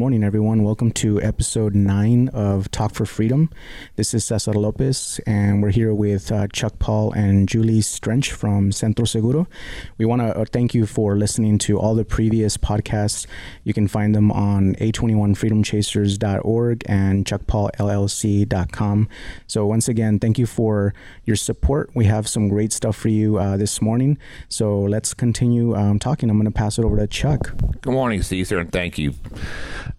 morning, everyone. Welcome to episode nine of Talk for Freedom. This is Cesar Lopez, and we're here with uh, Chuck Paul and Julie Strench from Centro Seguro. We want to uh, thank you for listening to all the previous podcasts. You can find them on a21freedomchasers.org and chuckpaulllc.com. So, once again, thank you for your support. We have some great stuff for you uh, this morning. So, let's continue um, talking. I'm going to pass it over to Chuck. Good morning, Cesar, and thank you.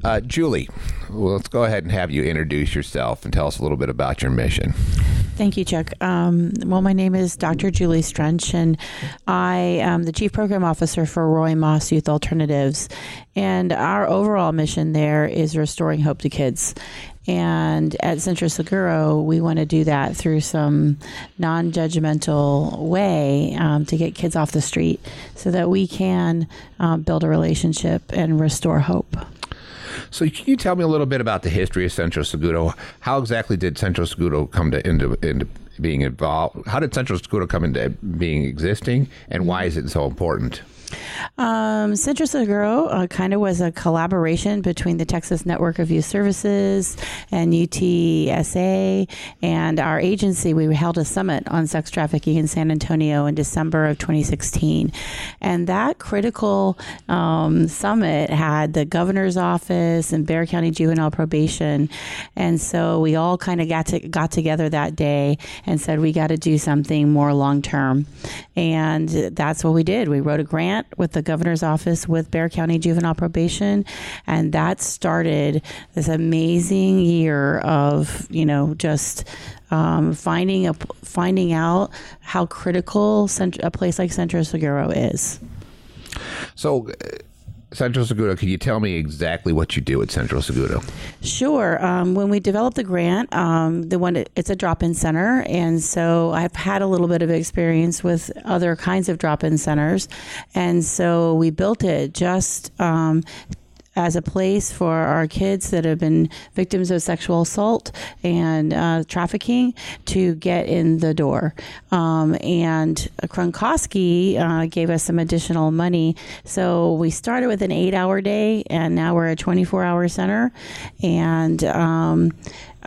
Uh, Julie, well, let's go ahead and have you introduce yourself and tell us a little bit about your mission. Thank you, Chuck. Um, well, my name is Dr. Julie Strench, and I am the Chief Program Officer for Roy Maas Youth Alternatives. And our overall mission there is restoring hope to kids. And at Centro Seguro, we want to do that through some non judgmental way um, to get kids off the street so that we can um, build a relationship and restore hope. So, can you tell me a little bit about the history of Centro Seguro? How exactly did Centro Seguro come to into, into being involved? How did Centro Seguro come into being existing, and why is it so important? Um, Centro Seguro uh, kind of was a collaboration between the Texas Network of Youth Services and UTSA and our agency. We held a summit on sex trafficking in San Antonio in December of 2016. And that critical um, summit had the governor's office and Bexar County Juvenile Probation. And so we all kind of got, to, got together that day and said, we got to do something more long term. And that's what we did. We wrote a grant grant with the governor's office with Bexar County Juvenile Probation, and that started this amazing year of you know just um, finding a finding out how critical a place like Centro Seguro is. So Centro Seguro, can you tell me exactly what you do at Centro Seguro? Sure. Um, when we developed the grant, um, the one it's a drop-in center, and so I've had a little bit of experience with other kinds of drop-in centers, and so we built it just um, as a place for our kids that have been victims of sexual assault and uh, trafficking to get in the door. Um, and Kronkosky uh, gave us some additional money. So we started with an eight hour day, and now we're a 24 hour center. And um,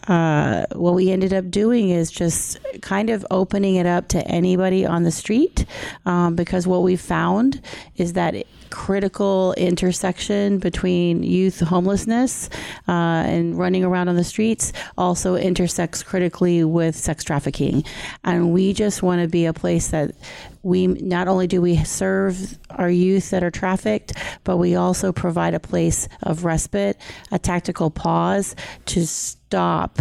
uh, what we ended up doing is just kind of opening it up to anybody on the street um, because what we found is that critical intersection between youth homelessness uh, and running around on the streets also intersects critically with sex trafficking. And we just want to be a place that we not only do we serve our youth that are trafficked, but we also provide a place of respite, a tactical pause to stop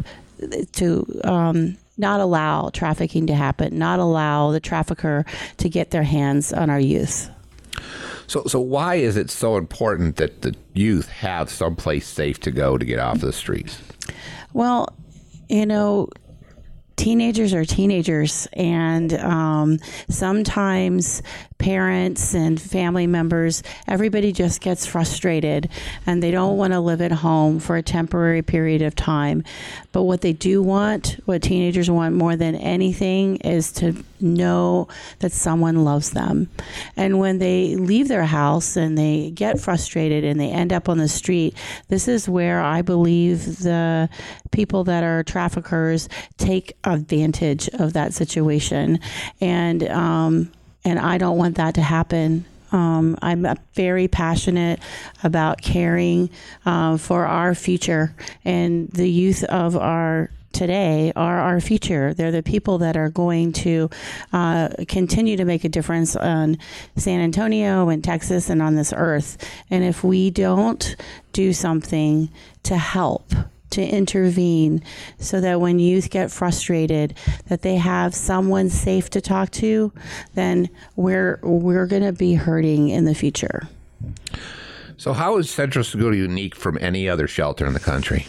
to um, not allow trafficking to happen, not allow the trafficker to get their hands on our youth. So, so why is it so important that the youth have someplace safe to go to get off the streets? Well, you know, teenagers are teenagers, and um, sometimes parents and family members, everybody just gets frustrated and they don't want to live at home for a temporary period of time. But what they do want, what teenagers want more than anything, is to know that someone loves them. And when they leave their house and they get frustrated and they end up on the street, this is where I believe the people that are traffickers take advantage of that situation. And, um, and I don't want that to happen. Um, I'm very passionate about caring uh, for our future and the youth of our today are our future. They're the people that are going to uh, continue to make a difference on San Antonio and Texas and on this earth. And if we don't do something to help, to intervene so that when youth get frustrated that they have someone safe to talk to then we're we're going to be hurting in the future. So how is centro seguro unique from any other shelter in the country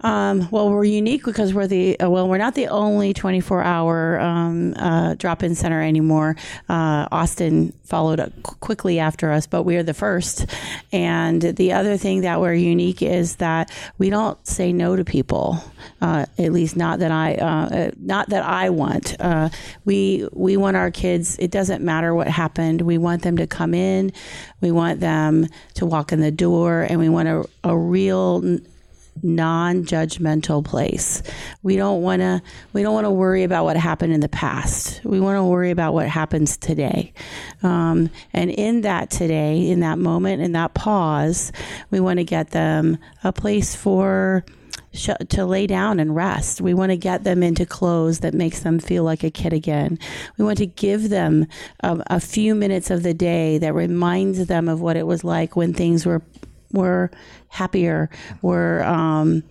Um, well, we're unique because we're the uh, well, we're not the only 24 hour um, uh, drop in center anymore. Uh, Austin followed up quickly after us, but we are the first. And the other thing that we're unique is that we don't say no to people. Uh, at least not that I uh, not that I want. Uh, we we want our kids. It doesn't matter what happened. We want them to come in. We want them to walk in the door, and we want a, a real non-judgmental place. We don't want to we don't want to worry about what happened in the past. We want to worry about what happens today. Um, and in that today, in that moment, in that pause, we want to get them a place for to lay down and rest. We want to get them into clothes that makes them feel like a kid again. We want to give them a, a few minutes of the day that reminds them of what it was like when things were were happier, were um,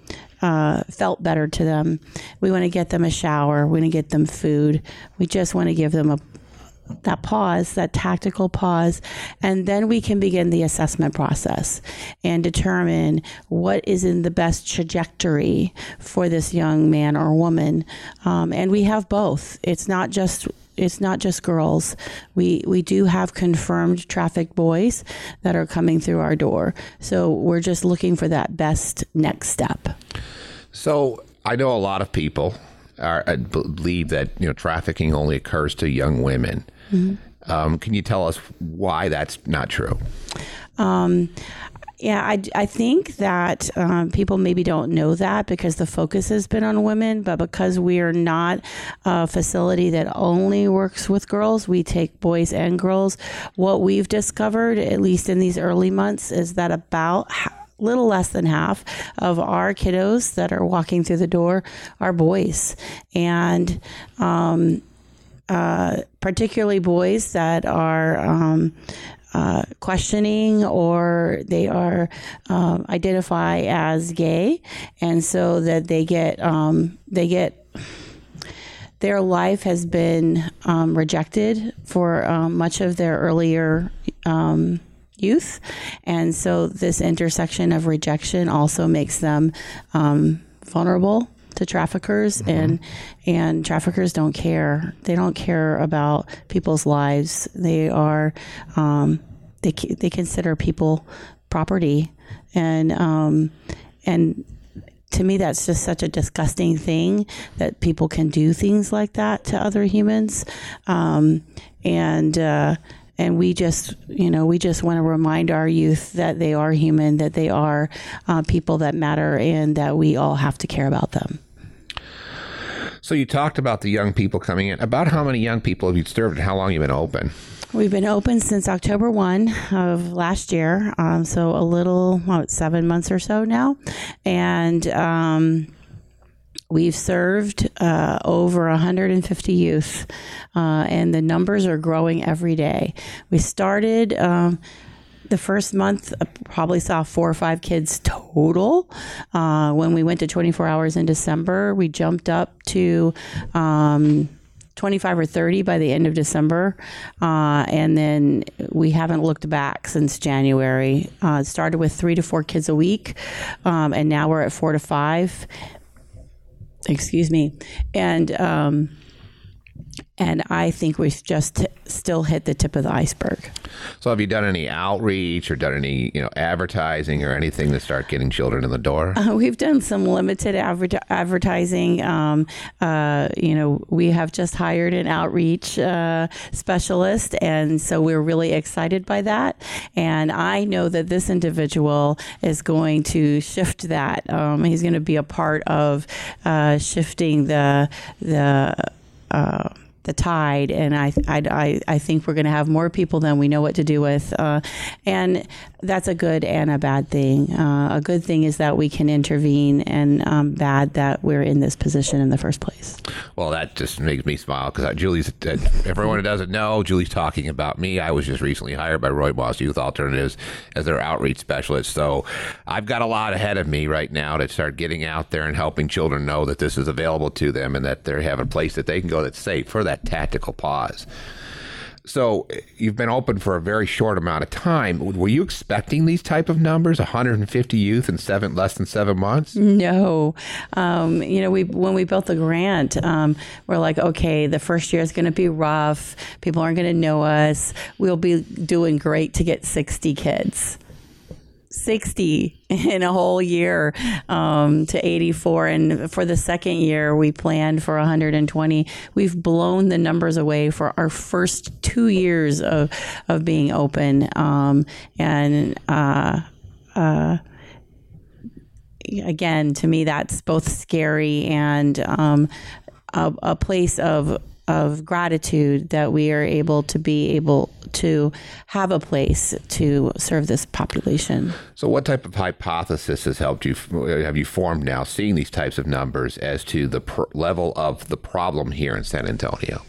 uh, felt better to them. We want to get them a shower. We want to get them food. We just want to give them a that pause, that tactical pause, and then we can begin the assessment process and determine what is in the best trajectory for this young man or woman. Um, and we have both. It's not just it's not just girls. We we do have confirmed traffic boys that are coming through our door. So we're just looking for that best next step. So I know a lot of people are, uh, believe that you know trafficking only occurs to young women. Mm-hmm. Um, can you tell us why that's not true? Um, yeah, I, I think that um, people maybe don't know that because the focus has been on women, but because we are not a facility that only works with girls, we take boys and girls. What we've discovered, at least in these early months, is that about a little less than half of our kiddos that are walking through the door are boys. And, um, uh, particularly boys that are um, uh, questioning or they are um, identify as gay, and so that they get um, they get their life has been um, rejected for um, much of their earlier um, youth, and so this intersection of rejection also makes them um, vulnerable to traffickers mm-hmm. and and traffickers don't care. They don't care about people's lives. They are um, they they consider people property. And um, and to me that's just such a disgusting thing that people can do things like that to other humans. Um, and uh, and we just you know we just want to remind our youth that they are human that they are uh, people that matter and that we all have to care about them so you talked about the young people coming in. About how many young people have you served and how long you been open? We've been open since October 1 of last year. Um, so a little, what, seven months or so now. And, um, We've served uh, over 150 youth, uh, and the numbers are growing every day. We started um, the first month uh, probably saw four or five kids total. Uh, when we went to 24 hours in December, we jumped up to. Um, 25 or 30 by the end of December. Uh, and then we haven't looked back since January. Uh, started with three to four kids a week, um, and now we're at four to five. Excuse me. And, um, and I think we've just t- still hit the tip of the iceberg. So, have you done any outreach or done any, you know, advertising or anything to start getting children in the door? Uh, we've done some limited adver- advertising. Um, uh, you know, we have just hired an outreach uh, specialist, and so we're really excited by that. And I know that this individual is going to shift that. Um, he's going to be a part of uh, shifting the the uh, the tide, and I I, I think we're going to have more people than we know what to do with, uh, and that's a good and a bad thing. Uh, a good thing is that we can intervene, and um, bad that we're in this position in the first place. Well, that just makes me smile because Julie's. Uh, everyone who doesn't know, Julie's talking about me. I was just recently hired by Roy Maas Youth Alternatives as their outreach specialist, so I've got a lot ahead of me right now to start getting out there and helping children know that this is available to them and that they have a place that they can go that's safe for that tactical pause. So you've been open for a very short amount of time. Were you expecting these type of numbers, 150 youth in seven less than seven months? No, um, you know, we when we built the grant, um, we're like, okay, the first year is going to be rough. People aren't going to know us. We'll be doing great to get 60 kids. 60 in a whole year um, to 84. And for the second year, we planned for 120. We've blown the numbers away for our first two years of, of being open. Um, and, uh, uh, again, to me, that's both scary and um, a, a place of of gratitude that we are able to be able to have a place to serve this population. So, what type of hypothesis has helped you? Have you formed now, seeing these types of numbers, as to the level of the problem here in San Antonio?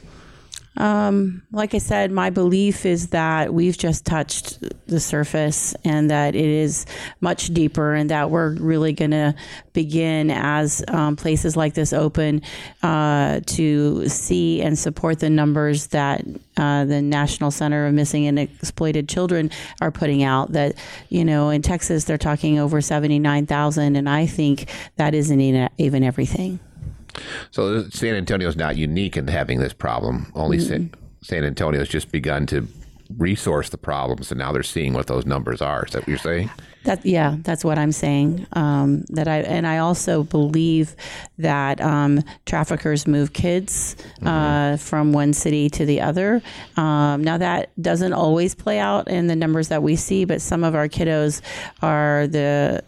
Um, like I said, my belief is that we've just touched the surface and that it is much deeper, and that we're really going to begin as um, places like this open uh, to see and support the numbers that uh, the National Center of Missing and Exploited Children are putting out. That, you know, in Texas, they're talking over 79,000, and I think that isn't even everything. So San Antonio is not unique in having this problem. Only mm-hmm. San, San Antonio has just begun to resource the problems, and now they're seeing what those numbers are. Is that what you're saying? That yeah, that's what I'm saying. Um, that I and I also believe that um, traffickers move kids uh, mm-hmm. from one city to the other. Um, now that doesn't always play out in the numbers that we see, but some of our kiddos are the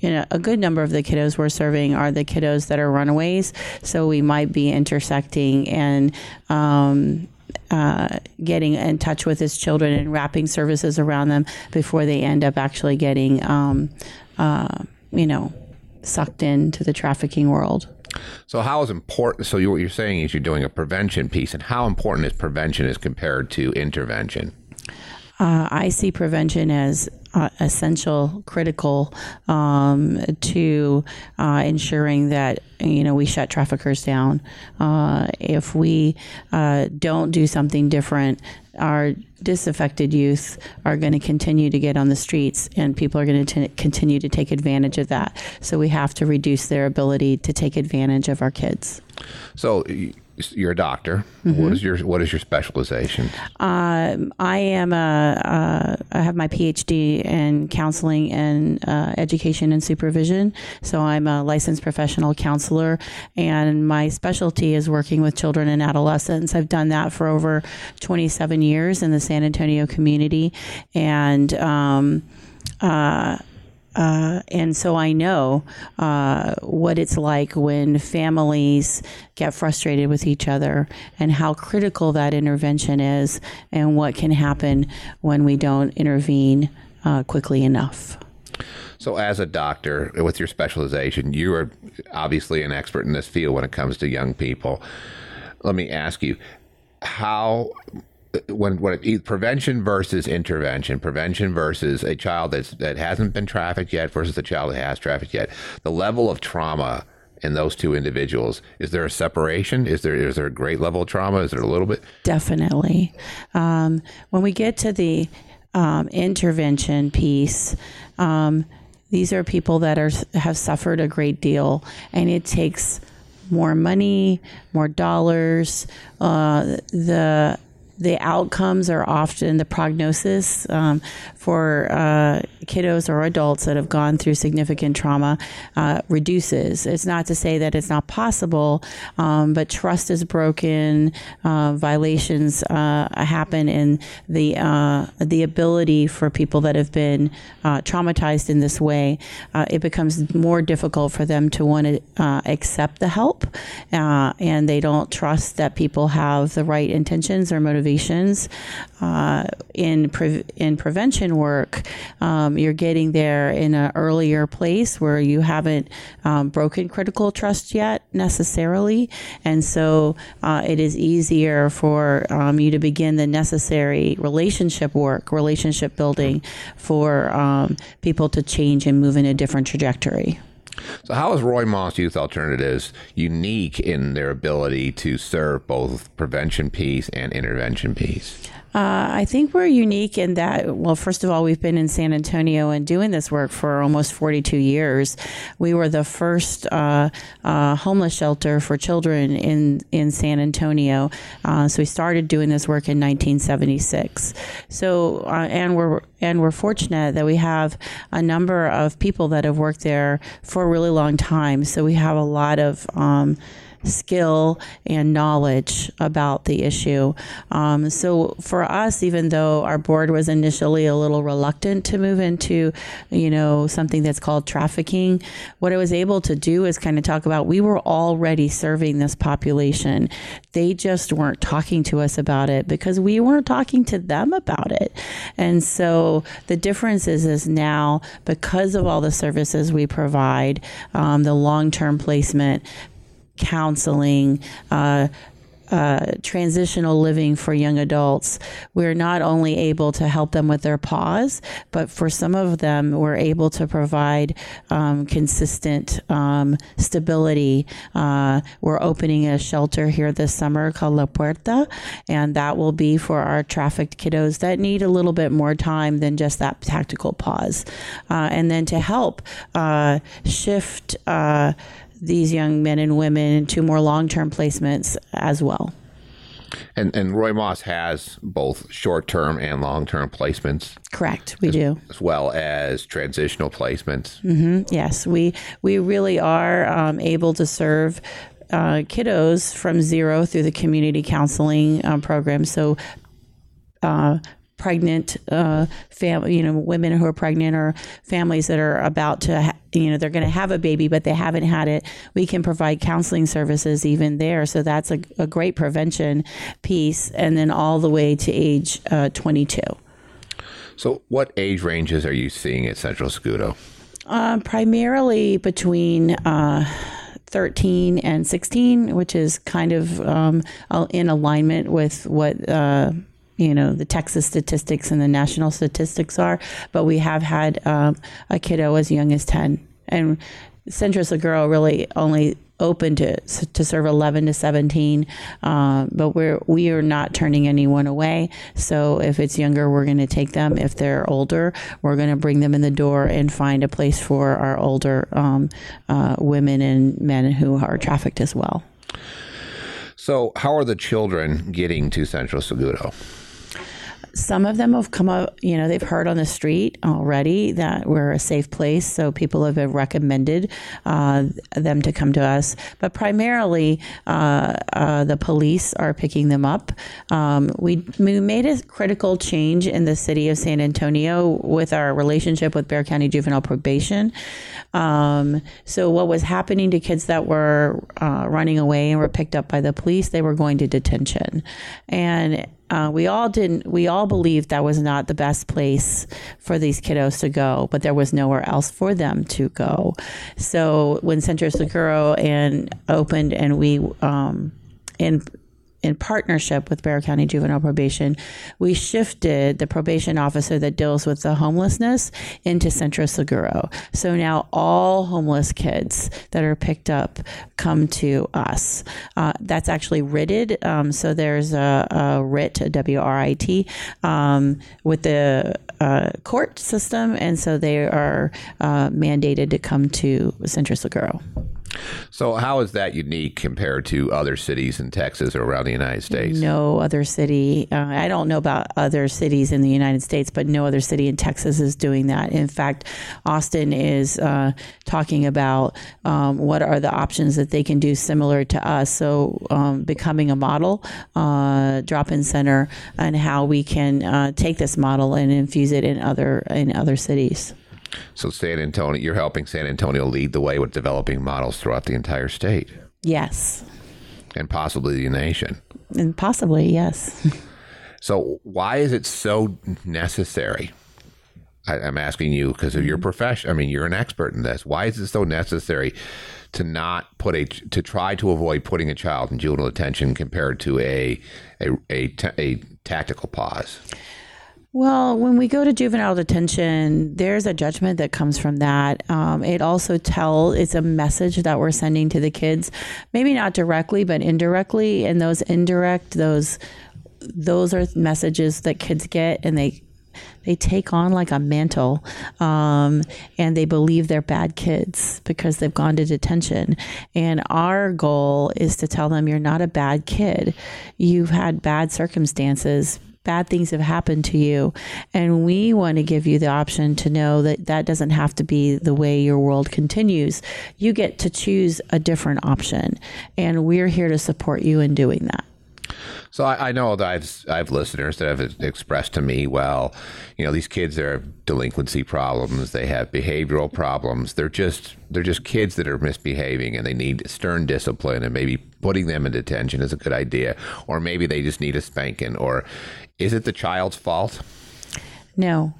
you know, a good number of the kiddos we're serving are the kiddos that are runaways. So we might be intersecting and um, uh, getting in touch with his children and wrapping services around them before they end up actually getting, um, uh, you know, sucked into the trafficking world. So, how is important? So, you, what you're saying is you're doing a prevention piece, and how important is prevention as compared to intervention? Uh, I see prevention as uh, essential, critical um, to uh, ensuring that you know we shut traffickers down. Uh, if we uh, don't do something different, our disaffected youth are going to continue to get on the streets, and people are going to continue to take advantage of that. So we have to reduce their ability to take advantage of our kids. So you're a doctor. Mm-hmm. What is your What is your specialization? Um, I am a. Uh, I have my PhD in counseling and uh, education and supervision. So I'm a licensed professional counselor, and my specialty is working with children and adolescents. I've done that for over 27 years in the San Antonio community, and. Um, uh, uh, and so I know uh, what it's like when families get frustrated with each other and how critical that intervention is and what can happen when we don't intervene uh, quickly enough. So, as a doctor with your specialization, you are obviously an expert in this field when it comes to young people. Let me ask you how when when it, prevention versus intervention, prevention versus a child that's that hasn't been trafficked yet versus a child that has trafficked yet, the level of trauma in those two individuals is there a separation? Is there is there a great level of trauma? Is there a little bit? Definitely. Um, when we get to the um, intervention piece. Um, these are people that are have suffered a great deal, and it takes more money, more dollars. Uh, the the outcomes are often the prognosis um, for uh, kiddos or adults that have gone through significant trauma uh, reduces. It's not to say that it's not possible, um, but trust is broken, uh, violations uh, happen, and the uh, the ability for people that have been uh, traumatized in this way, it becomes more difficult for them to want to accept the help, and they don't trust that people have the right intentions or motivations motivations. Uh, in pre- in prevention work, um, you're getting there in an earlier place where you haven't um, broken critical trust yet necessarily, and so uh, it is easier for um, you to begin the necessary relationship work, relationship building, for um, people to change and move in a different trajectory. So, how is Roy Maas Youth Alternatives unique in their ability to serve both prevention piece and intervention piece? Uh, I think we're unique in that, well, first of all, we've been in San Antonio and doing this work for almost 42 years. We were the first uh, uh, homeless shelter for children in, in San Antonio. Uh, so we started doing this work in 1976. So, uh, and we're and we're fortunate that we have a number of people that have worked there for a really long time. So we have a lot of um, skill and knowledge about the issue. Um, so for us, even though our board was initially a little reluctant to move into, you know, something that's called trafficking, what I was able to do is kind of talk about we were already serving this population. They just weren't talking to us about it because we weren't talking to them about it. And so the difference is, is now because of all the services we provide, um, the long term placement, counseling, uh, uh, transitional living for young adults, we're not only able to help them with their pause, but for some of them, we're able to provide um, consistent um, stability. Uh, we're opening a shelter here this summer called La Puerta, and that will be for our trafficked kiddos that need a little bit more time than just that tactical pause. Uh, and then to help uh, shift uh, these young men and women to more long term placements as well. And, and Roy Maas has both short term and long term placements. Correct, we as, do. As well as transitional placements. Mm-hmm. Yes, we, we really are um, able to serve uh, kiddos from zero through the community counseling um, program. So, uh, pregnant uh, family, you know, women who are pregnant or families that are about to, ha- you know, they're going to have a baby, but they haven't had it. We can provide counseling services even there. So that's a, a great prevention piece. And then all the way to age uh, 22. So, what age ranges are you seeing at Centro Seguro? Uh, primarily between. Uh, 13 and 16, which is kind of um, in alignment with what uh, you know the Texas statistics and the national statistics are, but we have had um, a kiddo as young as ten, and Centro Seguro really only open to to serve 11 to 17 uh, but we're we are not turning anyone away. So if it's younger we're going to take them. If they're older we're going to bring them in the door and find a place for our older um, uh, women and men who are trafficked as well. So how are the children getting to centro seguro some of them have come up, you know, they've heard on the street already that we're a safe place. So people have recommended uh, them to come to us. But primarily, uh, uh, the police are picking them up. Um, we, we made a critical change in the city of San Antonio with our relationship with Bexar County Juvenile Probation. Um, so what was happening to kids that were uh, running away and were picked up by the police, they were going to detention. And uh, we all didn't we all believed that was not the best place for these kiddos to go but there was nowhere else for them to go. So when centro seguro and opened and we um, in in partnership with Bexar County Juvenile Probation, we shifted the probation officer that deals with the homelessness into Centro Seguro. So now all homeless kids that are picked up come to us. Uh, that's actually writted. Um, so there's a, a writ, a W R I T, um, with the uh, court system. And so they are uh, mandated to come to Centro Seguro. So, how is that unique compared to other cities in Texas or around the United States? No other city. Uh, I don't know about other cities in the United States, but no other city in Texas is doing that. In fact, Austin is uh, talking about um, what are the options that they can do similar to us. So, um, becoming a model uh, drop-in center, and how we can uh, take this model and infuse it in other in other cities. So San Antonio, you're helping San Antonio lead the way with developing models throughout the entire state. Yes. And possibly the nation. And possibly, yes. so why is it so necessary? I, am asking you because of your mm-hmm. profession. I mean, you're an expert in this. Why is it so necessary to not put a to try to avoid putting a child in juvenile detention compared to a a a, a tactical pause? Well, when we go to juvenile detention, there's a judgment that comes from that. Um, it also tells it's a message that we're sending to the kids, maybe not directly, but indirectly. And those indirect, those those are messages that kids get and they they take on like a mantle um, and they believe they're bad kids because they've gone to detention and our goal is to tell them you're not a bad kid you've had bad circumstances bad things have happened to you. And we want to give you the option to know that that doesn't have to be the way your world continues. You get to choose a different option. And we're here to support you in doing that. So I, I, know that I've, I have listeners that have expressed to me, well, you know, these kids have delinquency problems, they have behavioral problems. They're just they're just kids that are misbehaving, and they need stern discipline, and maybe putting them in detention is a good idea, or maybe they just need a spanking. Or is it the child's fault? No,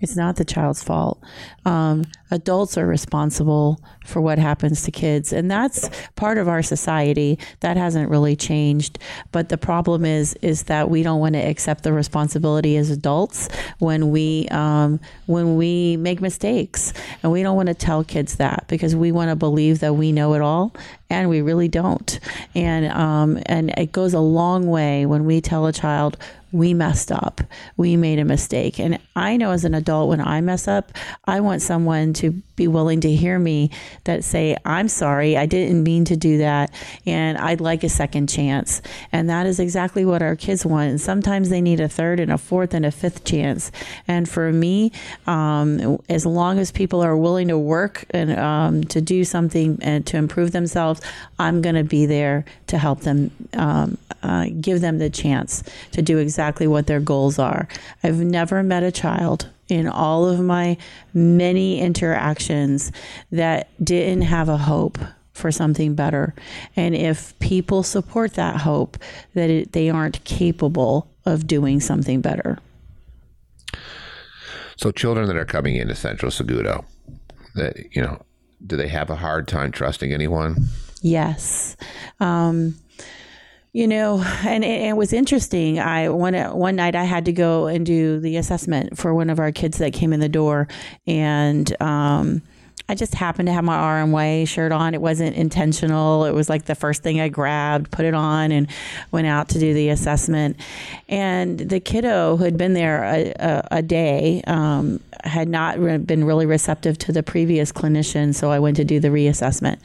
it's not the child's fault. Um, adults are responsible for what happens to kids, and that's part of our society. That hasn't really changed. But the problem is, is that we don't want to accept the responsibility as adults when we um, when we make mistakes, and we don't want to tell kids that because we want to believe that we know it all, and we really don't. And um, and it goes a long way when we tell a child we messed up. We made a mistake. And I know as an adult, when I mess up, I want someone to be willing to hear me that say, I'm sorry, I didn't mean to do that, and I'd like a second chance. And that is exactly what our kids want. And sometimes they need a third and a fourth and a fifth chance. And for me, um, as long as people are willing to work and um, to do something and to improve themselves, I'm going to be there to help them, um, uh, give them the chance to do exactly what their goals are. I've never met a child in all of my many interactions that didn't have a hope for something better. And if people support that hope, that it, they aren't capable of doing something better. So, children that are coming into Centro Seguro, that you know, do they have a hard time trusting anyone? Yes. Um, you know, and it, it, was interesting. I one one night I had to go and do the assessment for one of our kids that came in the door, and um, I just happened to have my RMY shirt on. It wasn't intentional. It was like the first thing I grabbed, put it on, and went out to do the assessment. And the kiddo who had been there a, a, a day um, had not re- been really receptive to the previous clinician, so I went to do the reassessment.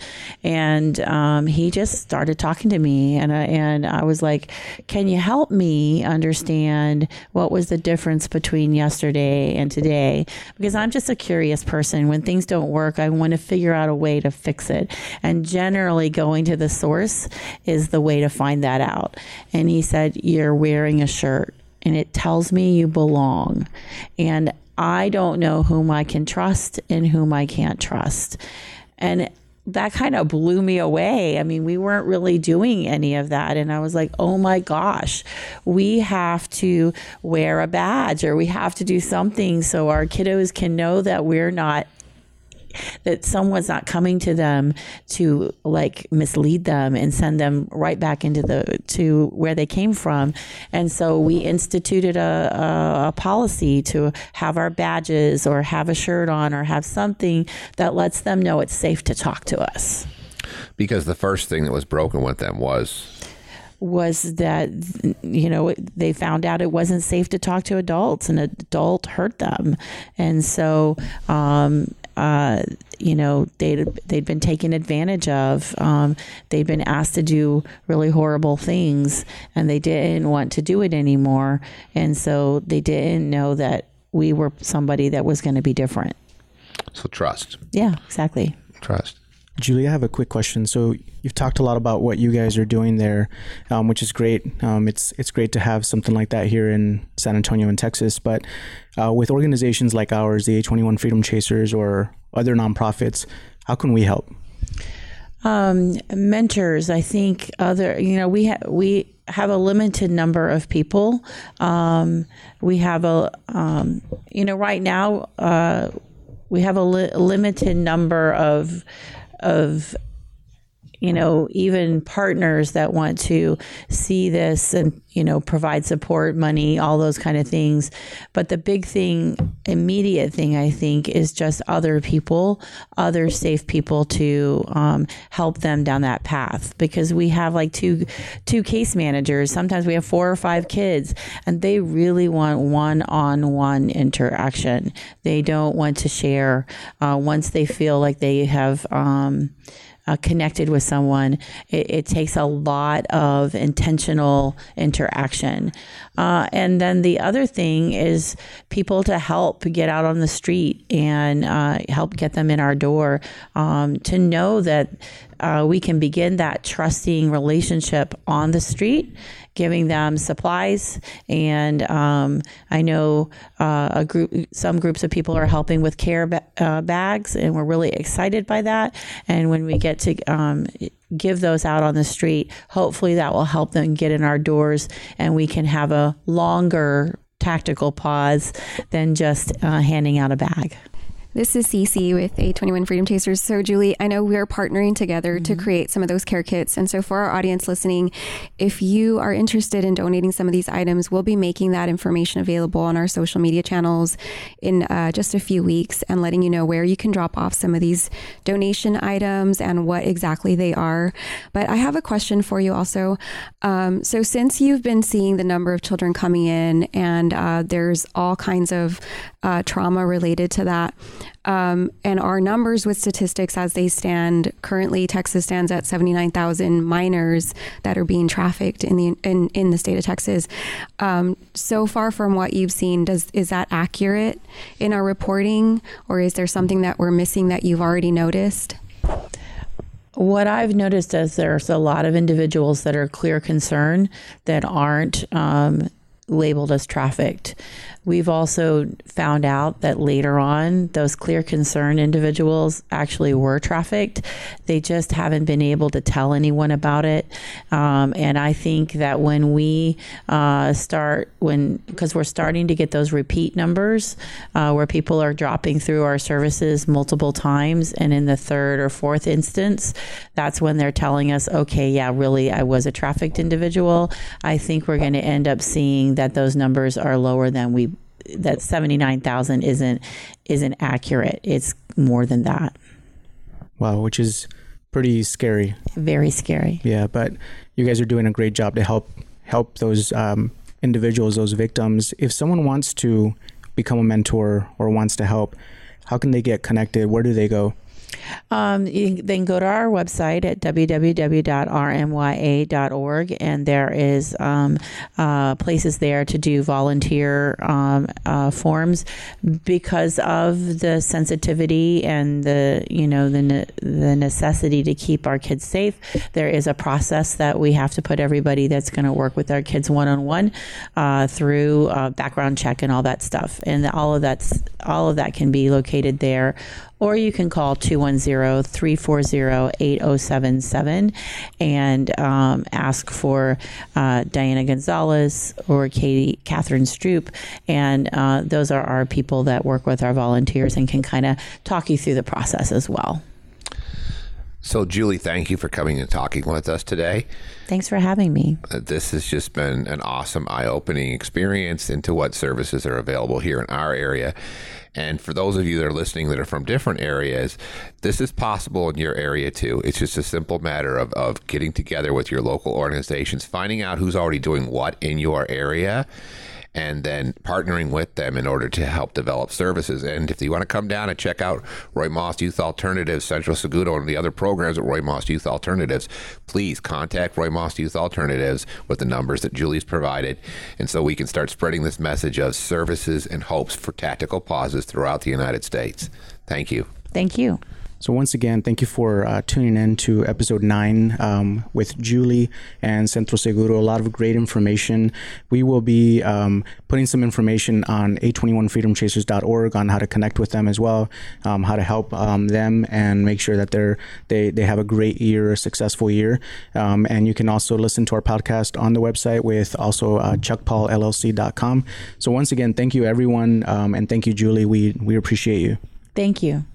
And um, he just started talking to me, and I, and I was like, "Can you help me understand what was the difference between yesterday and today?" Because I'm just a curious person. When things don't work work. I want to figure out a way to fix it. And generally, going to the source is the way to find that out. And he said, You're wearing a shirt and it tells me you belong. And I don't know whom I can trust and whom I can't trust. And that kind of blew me away. I mean, we weren't really doing any of that. And I was like, oh my gosh, we have to wear a badge or we have to do something so our kiddos can know that we're not that someone's not coming to them to like mislead them and send them right back into the to where they came from. And so we instituted a, a, a policy to have our badges or have a shirt on or have something that lets them know it's safe to talk to us. Because the first thing that was broken with them was was that you know they found out it wasn't safe to talk to adults and an adult hurt them and so um, uh, you know they'd they'd been taken advantage of. Um, they'd been asked to do really horrible things, and they didn't want to do it anymore. And so they didn't know that we were somebody that was going to be different. So trust. Yeah, exactly. Trust. Julie, I have a quick question. So you've talked a lot about what you guys are doing there, um, which is great. Um, it's it's great to have something like that here in San Antonio in Texas. But uh, with organizations like ours, the A21 Freedom Chasers or other nonprofits, how can we help? Um, mentors, I think other, you know, we have we have a limited number of people. Um, we have a, um, you know, right now uh, we have a li- limited number of of you know, even partners that want to see this and, you know, provide support, money, all those kind of things. But the big thing, immediate thing, I think, is just other people, other safe people to um, help them down that path. Because we have like two two case managers. Sometimes we have four or five kids, and they really want one on one interaction. They don't want to share uh, once they feel like they have. Um, uh, connected with someone, it, it, takes a lot of intentional interaction. Uh, and then the other thing is people to help get out on the street and uh, help get them in our door um, to know that uh, we can begin that trusting relationship on the street, giving them supplies. And um, I know uh, a group, some groups of people are helping with care ba- uh, bags, and we're really excited by that. And when we get to um, give those out on the street, hopefully that will help them get in our doors, and we can have a longer tactical pause than just uh, handing out a bag. This is Cece with A21 Freedom Chasers. So, Julie, I know we're partnering together mm-hmm. to create some of those care kits. And so, for our audience listening, if you are interested in donating some of these items, we'll be making that information available on our social media channels in uh, just a few weeks and letting you know where you can drop off some of these donation items and what exactly they are. But I have a question for you also. Um, so, since you've been seeing the number of children coming in and uh, there's all kinds of uh, trauma related to that, um, and our numbers with statistics as they stand currently, Texas stands at 79,000 minors that are being trafficked in the in, in the state of Texas. Um, so far from what you've seen, does is that accurate in our reporting, or is there something that we're missing that you've already noticed? What I've noticed is there's a lot of individuals that are clear concern that aren't um, labeled as trafficked. We've also found out that later on, those clear concern individuals actually were trafficked. They just haven't been able to tell anyone about it. Um, and I think that when we uh, start, when because we're starting to get those repeat numbers uh, where people are dropping through our services multiple times, and in the third or fourth instance, that's when they're telling us, okay, yeah, really, I was a trafficked individual. I think we're going to end up seeing that those numbers are lower than we that 79,000 isn't isn't accurate. It's more than that. Wow, which is pretty scary. Very scary. Yeah, but you guys are doing a great job to help help those um, individuals, those victims. If someone wants to become a mentor or wants to help, how can they get connected? Where do they go? Um, you then go to our website at www.rmya.org, and there is um, uh, places there to do volunteer um, uh, forms because of the sensitivity and the you know the ne- the necessity to keep our kids safe. There is a process that we have to put everybody that's going to work with our kids one on one through background check and all that stuff, and all of that's all of that can be located there or you can call 210 340 8077 and um, ask for uh, Diana Gonzalez or Katie Catherine Stroop. And uh, those are our people that work with our volunteers and can kind of talk you through the process as well. So, Julie, thank you for coming and talking with us today. Thanks for having me. Uh, this has just been an awesome, eye opening experience into what services are available here in our area. And for those of you that are listening that are from different areas, this is possible in your area too. It's just a simple matter of, of getting together with your local organizations, finding out who's already doing what in your area and then partnering with them in order to help develop services. And if you want to come down and check out Roy Maas Youth Alternatives, Centro Seguro, and the other programs at Roy Maas Youth Alternatives, please contact Roy Maas Youth Alternatives with the numbers that Julie's provided. And so we can start spreading this message of services and hopes for tactical pauses throughout the United States. Thank you. Thank you. So, once again, thank you for uh, tuning in to episode nine um, with Julie and Centro Seguro. A lot of great information. We will be um, putting some information on a21freedomchasers.org on how to connect with them as well, um, how to help um, them, and make sure that they're they they have a great year, a successful year. Um, and you can also listen to our podcast on the website with also uh, chuckpaulllc.com. So, once again, thank you everyone, um, and thank you, Julie. We we appreciate you. Thank you.